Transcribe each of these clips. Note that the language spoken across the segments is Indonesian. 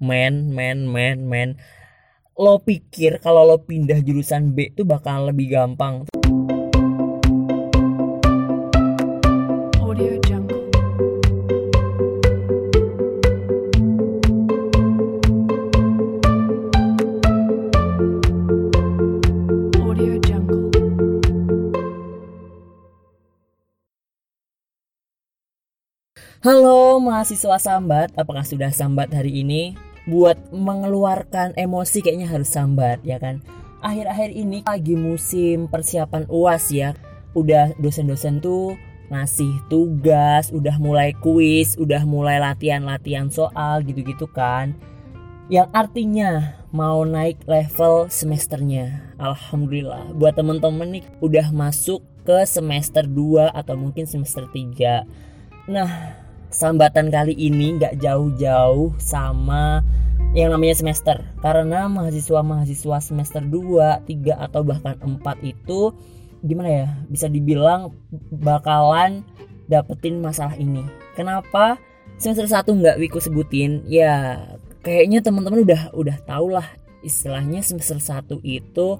men men men men lo pikir kalau lo pindah jurusan B itu bakal lebih gampang Audio Jungle. Audio Jungle. Halo mahasiswa sambat, apakah sudah sambat hari ini? Buat mengeluarkan emosi kayaknya harus sambat ya kan? Akhir-akhir ini lagi musim persiapan UAS ya. Udah dosen-dosen tuh ngasih tugas, udah mulai kuis, udah mulai latihan-latihan soal gitu-gitu kan. Yang artinya mau naik level semesternya. Alhamdulillah. Buat temen-temen nih udah masuk ke semester 2 atau mungkin semester 3 Nah, sambatan kali ini nggak jauh-jauh sama yang namanya semester. Karena mahasiswa-mahasiswa semester 2, 3 atau bahkan 4 itu gimana ya bisa dibilang bakalan dapetin masalah ini. Kenapa semester 1 nggak Wiku sebutin? Ya kayaknya teman-teman udah udah tau lah istilahnya semester 1 itu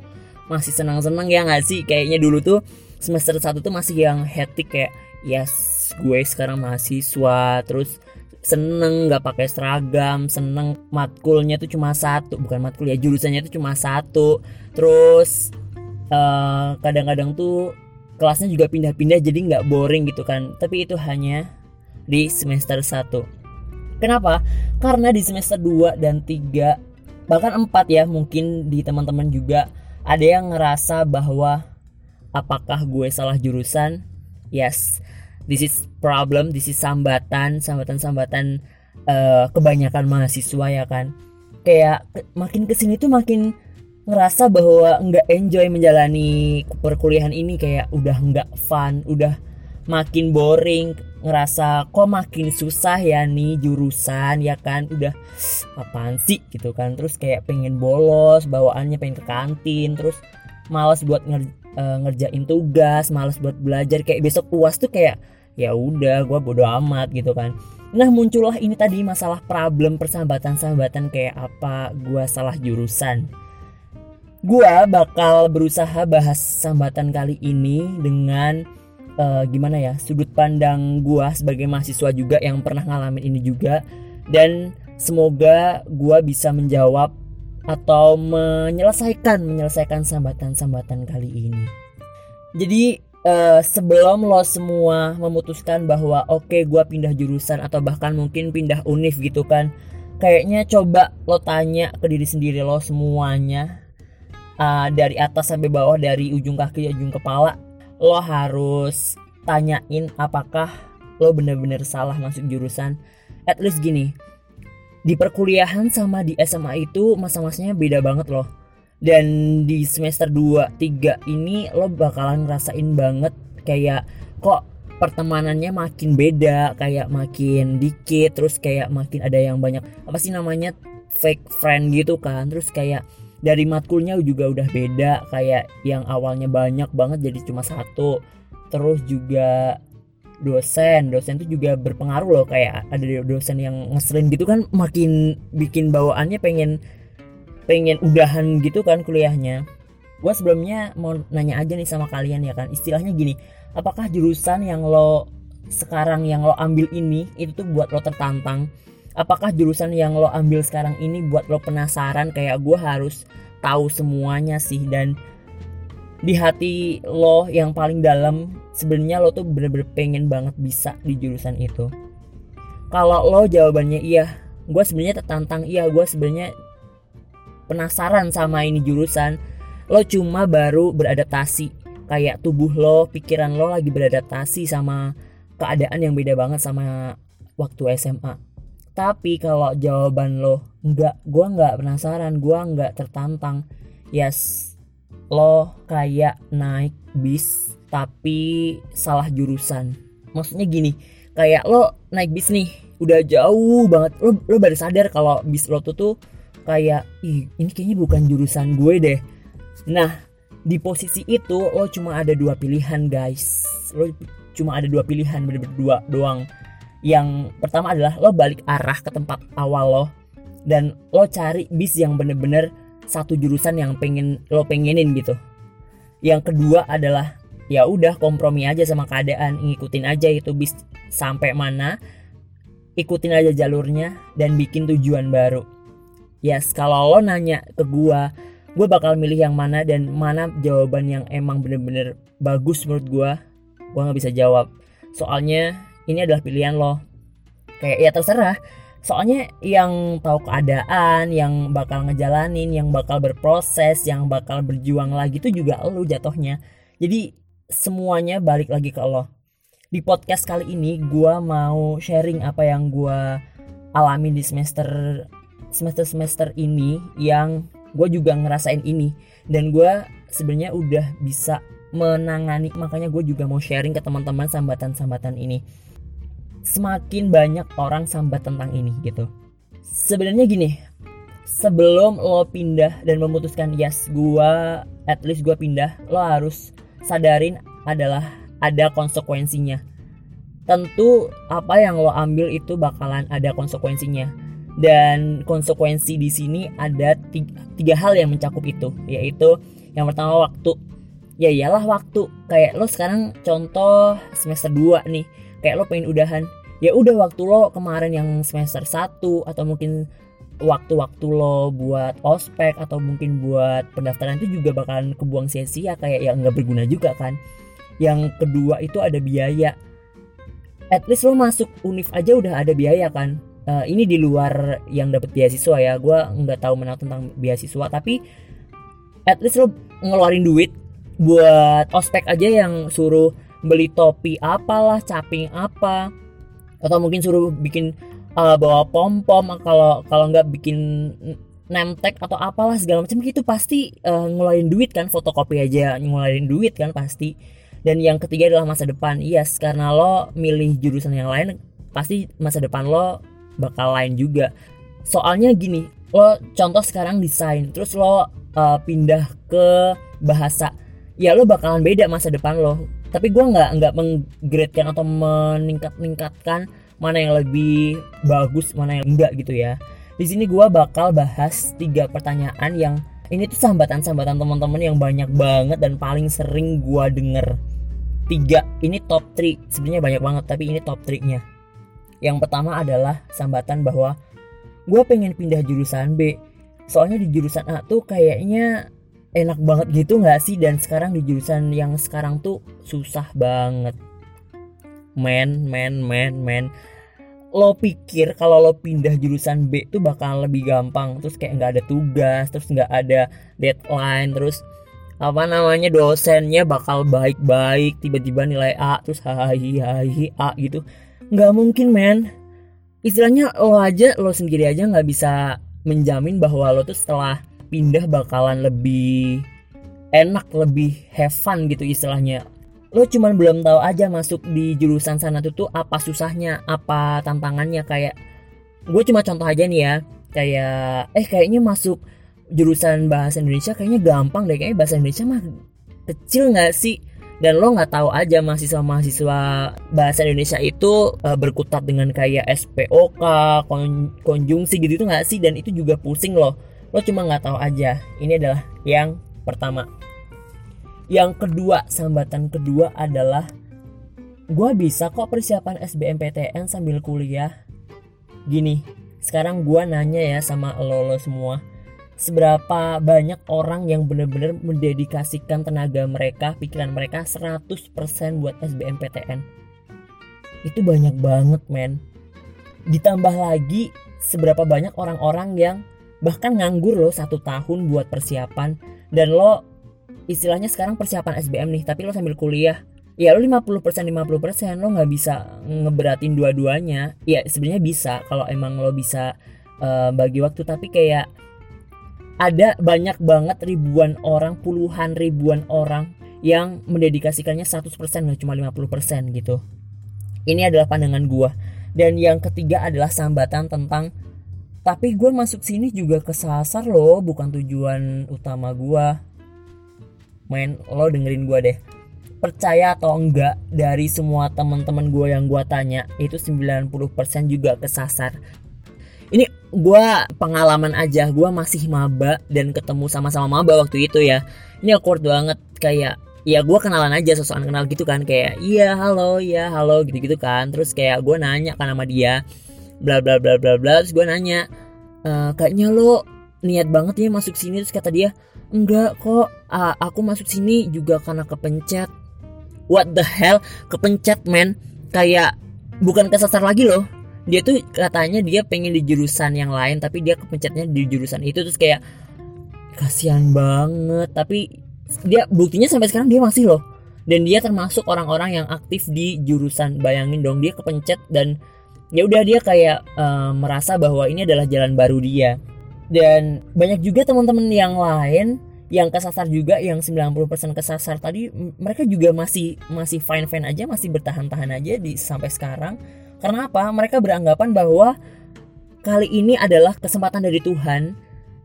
masih senang-senang ya nggak sih? Kayaknya dulu tuh semester 1 tuh masih yang hectic kayak yes gue sekarang mahasiswa terus seneng nggak pakai seragam seneng matkulnya tuh cuma satu bukan matkul ya jurusannya tuh cuma satu. Terus eh, kadang-kadang tuh kelasnya juga pindah-pindah jadi nggak boring gitu kan. Tapi itu hanya di semester 1 kenapa? Karena di semester 2 dan 3 bahkan 4 ya mungkin di teman-teman juga ada yang ngerasa bahwa apakah gue salah jurusan? Yes this is problem this is sambatan sambatan-sambatan eh, kebanyakan mahasiswa ya kan? Kayak makin ke sini tuh makin ngerasa bahwa nggak enjoy menjalani perkuliahan ini. Kayak udah nggak fun udah makin boring. Ngerasa kok makin susah ya nih jurusan ya kan? Udah apaan sih? Gitu kan. Terus kayak pengen bolos bawaannya pengen ke kantin. Terus malas buat eh, ngerjain tugas malas buat belajar. Kayak besok uas tuh kayak ya udah gua bodo amat gitu kan. Nah muncullah ini tadi masalah problem persahabatan-sahabatan kayak apa gua salah jurusan. Gua bakal berusaha bahas sambatan kali ini dengan eh, gimana ya sudut pandang gua sebagai mahasiswa juga yang pernah ngalamin ini juga. Dan semoga gua bisa menjawab atau menyelesaikan menyelesaikan sambatan-sambatan kali ini. Jadi eh, sebelum lo semua memutuskan bahwa oke gua pindah jurusan atau bahkan mungkin pindah univ gitu kan, kayaknya coba lo tanya ke diri sendiri lo semuanya eh, dari atas sampai bawah dari ujung kaki ujung kepala lo harus tanyain apakah lo bener-bener salah masuk jurusan. At least gini, di perkuliahan sama di SMA itu masa-masanya beda banget loh. Dan di semester 2, 3 ini lo bakalan ngerasain banget kayak kok pertemanannya makin beda, kayak makin dikit, terus kayak makin ada yang banyak apa sih namanya fake friend gitu kan. Terus kayak dari matkulnya juga udah beda, kayak yang awalnya banyak banget jadi cuma satu. Terus juga dosen dosen itu juga berpengaruh loh kayak ada dosen yang ngeselin gitu kan makin bikin bawaannya pengen pengen udahan gitu kan kuliahnya. Gue sebelumnya mau nanya aja nih sama kalian ya kan. Istilahnya gini apakah jurusan yang lo sekarang yang lo ambil ini itu tuh buat lo tertantang? Apakah jurusan yang lo ambil sekarang ini buat lo penasaran? Kayak gue harus tahu semuanya sih dan di hati lo yang paling dalam sebenarnya lo tuh bener-bener pengen banget bisa di jurusan itu. Kalau lo jawabannya iya gue sebenarnya tertantang iya gue sebenarnya penasaran sama ini jurusan lo cuma baru beradaptasi. Kayak tubuh lo pikiran lo lagi beradaptasi sama keadaan yang beda banget sama waktu SMA tapi kalau jawaban lo enggak gue nggak penasaran gue nggak tertantang. Yes lo kayak naik bis tapi salah jurusan. Maksudnya gini kayak lo naik bis nih udah jauh banget. Lo lo baru sadar kalau bis lo tuh tuh kayak ih ini kayaknya bukan jurusan gue deh. Nah di posisi itu lo cuma ada dua pilihan guys. Lo cuma ada dua pilihan bener-bener dua doang. Yang pertama adalah lo balik arah ke tempat awal lo dan lo cari bis yang bener-bener satu jurusan yang pengen lo pengenin gitu. Yang kedua adalah ya udah kompromi aja sama keadaan ngikutin aja itu bis sampai mana ikutin aja jalurnya dan bikin tujuan baru yes kalau lo nanya ke gua gue bakal milih yang mana dan mana jawaban yang emang bener-bener bagus menurut gua gua nggak bisa jawab. Soalnya ini adalah pilihan lo. Kayak ya terserah. Soalnya yang tahu keadaan yang bakal ngejalanin yang bakal berproses yang bakal berjuang lagi itu juga lo jatuhnya. Jadi semuanya balik lagi ke lo. Di podcast kali ini gua mau sharing apa yang gua alami di semester semester semester ini yang gue juga ngerasain ini. Dan gue sebenarnya udah bisa menangani makanya gue juga mau sharing ke teman-teman sambatan-sambatan ini. Semakin banyak orang sambat tentang ini gitu. Sebenarnya gini sebelum lo pindah dan memutuskan yes gue at least gue pindah lo harus sadarin adalah ada konsekuensinya. Tentu apa yang lo ambil itu bakalan ada konsekuensinya dan konsekuensi di sini ada tiga, tiga hal yang mencakup itu. Yaitu yang pertama waktu. Ya iyalah waktu. Kayak lo sekarang contoh semester 2 nih. Kayak lo pengen udahan. Ya udah waktu lo kemarin yang semester 1 atau mungkin waktu-waktu lo buat ospek atau mungkin buat pendaftaran itu juga bakalan kebuang sia-sia. Kayak yang nggak berguna juga kan. Yang kedua itu ada biaya. At least lo masuk univ aja udah ada biaya kan uh, ini di luar yang dapat beasiswa ya. Gue nggak tahu menang tentang beasiswa tapi at least lo ngeluarin duit buat ospek aja yang suruh beli topi apalah caping apa atau mungkin suruh bikin uh, bawa pom pom kalau kalau nggak bikin nemtek atau apalah segala macam gitu pasti uh, ngeluarin duit kan fotokopi aja ngeluarin duit kan pasti. Dan yang ketiga adalah masa depan. Yes karena lo milih jurusan yang lain pasti masa depan lo bakal lain juga. Soalnya gini lo contoh sekarang desain terus lo uh, pindah ke bahasa. Ya lo bakalan beda masa depan lo. Tapi gue nggak nggak menggradekan atau meningkat meningkatkan mana yang lebih bagus mana yang enggak gitu ya. Di sini gue bakal bahas tiga pertanyaan yang ini tuh sambatan-sambatan teman-teman yang banyak banget dan paling sering gue denger. Tiga ini top 3 sebenarnya banyak banget tapi ini top 3 nya yang pertama adalah sambatan bahwa gue pengen pindah jurusan B. Soalnya di jurusan A tuh kayaknya enak banget gitu nggak sih? Dan sekarang di jurusan yang sekarang tuh susah banget. Men, men, men, men. Lo pikir kalau lo pindah jurusan B tuh bakal lebih gampang. Terus kayak nggak ada tugas, terus nggak ada deadline, terus apa namanya dosennya bakal baik-baik tiba-tiba nilai A terus hai hai A gitu nggak mungkin men. Istilahnya lo aja lo sendiri aja nggak bisa menjamin bahwa lo tuh setelah pindah bakalan lebih enak lebih have fun gitu istilahnya. Lo cuman belum tahu aja masuk di jurusan sana tuh tuh apa susahnya apa tantangannya. Kayak gue cuma contoh aja nih ya. Kayak eh kayaknya masuk jurusan bahasa Indonesia kayaknya gampang deh. Kayaknya bahasa Indonesia mah kecil nggak sih dan lo nggak tahu aja mahasiswa-mahasiswa bahasa Indonesia itu uh, berkutat dengan kayak SPOK, kon konjungsi gitu itu nggak sih dan itu juga pusing loh. Lo cuma nggak tahu aja. Ini adalah yang pertama. Yang kedua, sambatan kedua adalah gue bisa kok persiapan SBMPTN sambil kuliah. Gini, sekarang gue nanya ya sama lo lo semua seberapa banyak orang yang benar-benar mendedikasikan tenaga mereka, pikiran mereka 100% buat SBMPTN. Itu banyak banget, men. Ditambah lagi seberapa banyak orang-orang yang bahkan nganggur loh satu tahun buat persiapan dan lo istilahnya sekarang persiapan SBM nih tapi lo sambil kuliah ya lo 50% 50% lo nggak bisa ngeberatin dua-duanya ya sebenarnya bisa kalau emang lo bisa uh, bagi waktu tapi kayak ada banyak banget ribuan orang, puluhan ribuan orang yang mendedikasikannya 100% nggak cuma 50% gitu. Ini adalah pandangan gue. Dan yang ketiga adalah sambatan tentang tapi gue masuk sini juga kesasar loh, bukan tujuan utama gue. Main lo dengerin gue deh. Percaya atau enggak dari semua teman-teman gue yang gue tanya itu 90% juga kesasar ini gua pengalaman aja gua masih maba dan ketemu sama-sama maba waktu itu ya. Ini awkward banget kayak ya gua kenalan aja sosokan kenal gitu kan kayak iya halo iya halo gitu gitu kan. Terus kayak gua nanya kan sama dia bla bla bla bla bla. Terus gua nanya "Eh, kayaknya lo niat banget ya masuk sini? Terus kata dia enggak kok ah, aku masuk sini juga karena kepencet. What the hell kepencet men. Kayak bukan kesasar lagi loh dia tuh katanya dia pengen di jurusan yang lain tapi dia kepencetnya di jurusan itu. Terus kayak kasihan banget. Tapi dia buktinya sampai sekarang dia masih loh. Dan dia termasuk orang-orang yang aktif di jurusan. Bayangin dong dia kepencet dan ya udah dia kayak eh, merasa bahwa ini adalah jalan baru dia. Dan banyak juga teman-teman yang lain yang kesasar juga yang 90% kesasar tadi mereka juga masih masih fine fine aja masih bertahan-tahan aja di sampai sekarang karena apa? Mereka beranggapan bahwa kali ini adalah kesempatan dari Tuhan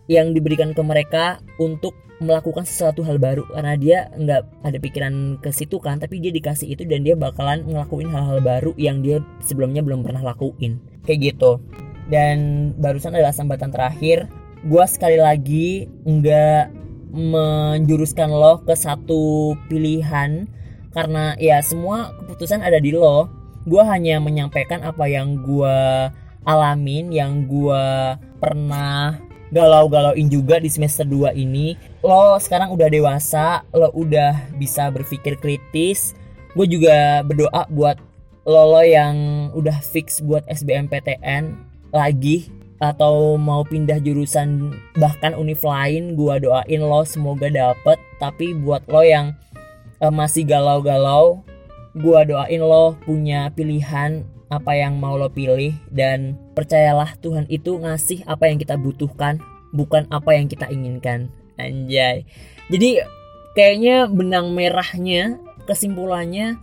yang diberikan ke mereka untuk melakukan sesuatu hal baru. Karena dia nggak ada pikiran ke situ kan tapi dia dikasih itu dan dia bakalan ngelakuin hal-hal baru yang dia sebelumnya belum pernah lakuin. Kayak gitu. Dan barusan adalah sambatan terakhir gua sekali lagi nggak menjuruskan lo ke satu pilihan. Karena ya semua keputusan ada di lo gua hanya menyampaikan apa yang gua alamin yang gua pernah galau-galauin juga di semester 2 ini. Lo sekarang udah dewasa lo udah bisa berpikir kritis. Gue juga berdoa buat lo, lo yang udah fix buat SBMPTN lagi atau mau pindah jurusan bahkan univ lain gua doain lo semoga dapet. Tapi buat lo yang eh, masih galau-galau gua doain lo punya pilihan apa yang mau lo pilih dan percayalah Tuhan itu ngasih apa yang kita butuhkan bukan apa yang kita inginkan. Anjay. Jadi kayaknya benang merahnya kesimpulannya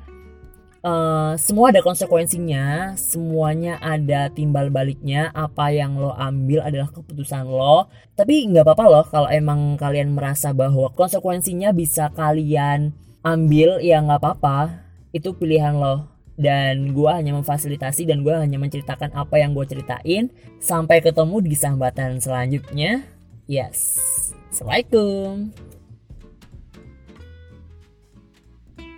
eh, semua ada konsekuensinya semuanya ada timbal baliknya apa yang lo ambil adalah keputusan lo. Tapi nggak apa-apa loh kalau emang kalian merasa bahwa konsekuensinya bisa kalian ambil ya nggak apa-apa itu pilihan lo. Dan gua hanya memfasilitasi dan gua hanya menceritakan apa yang gue ceritain. Sampai ketemu di sambatan selanjutnya. Yes. Assalamualaikum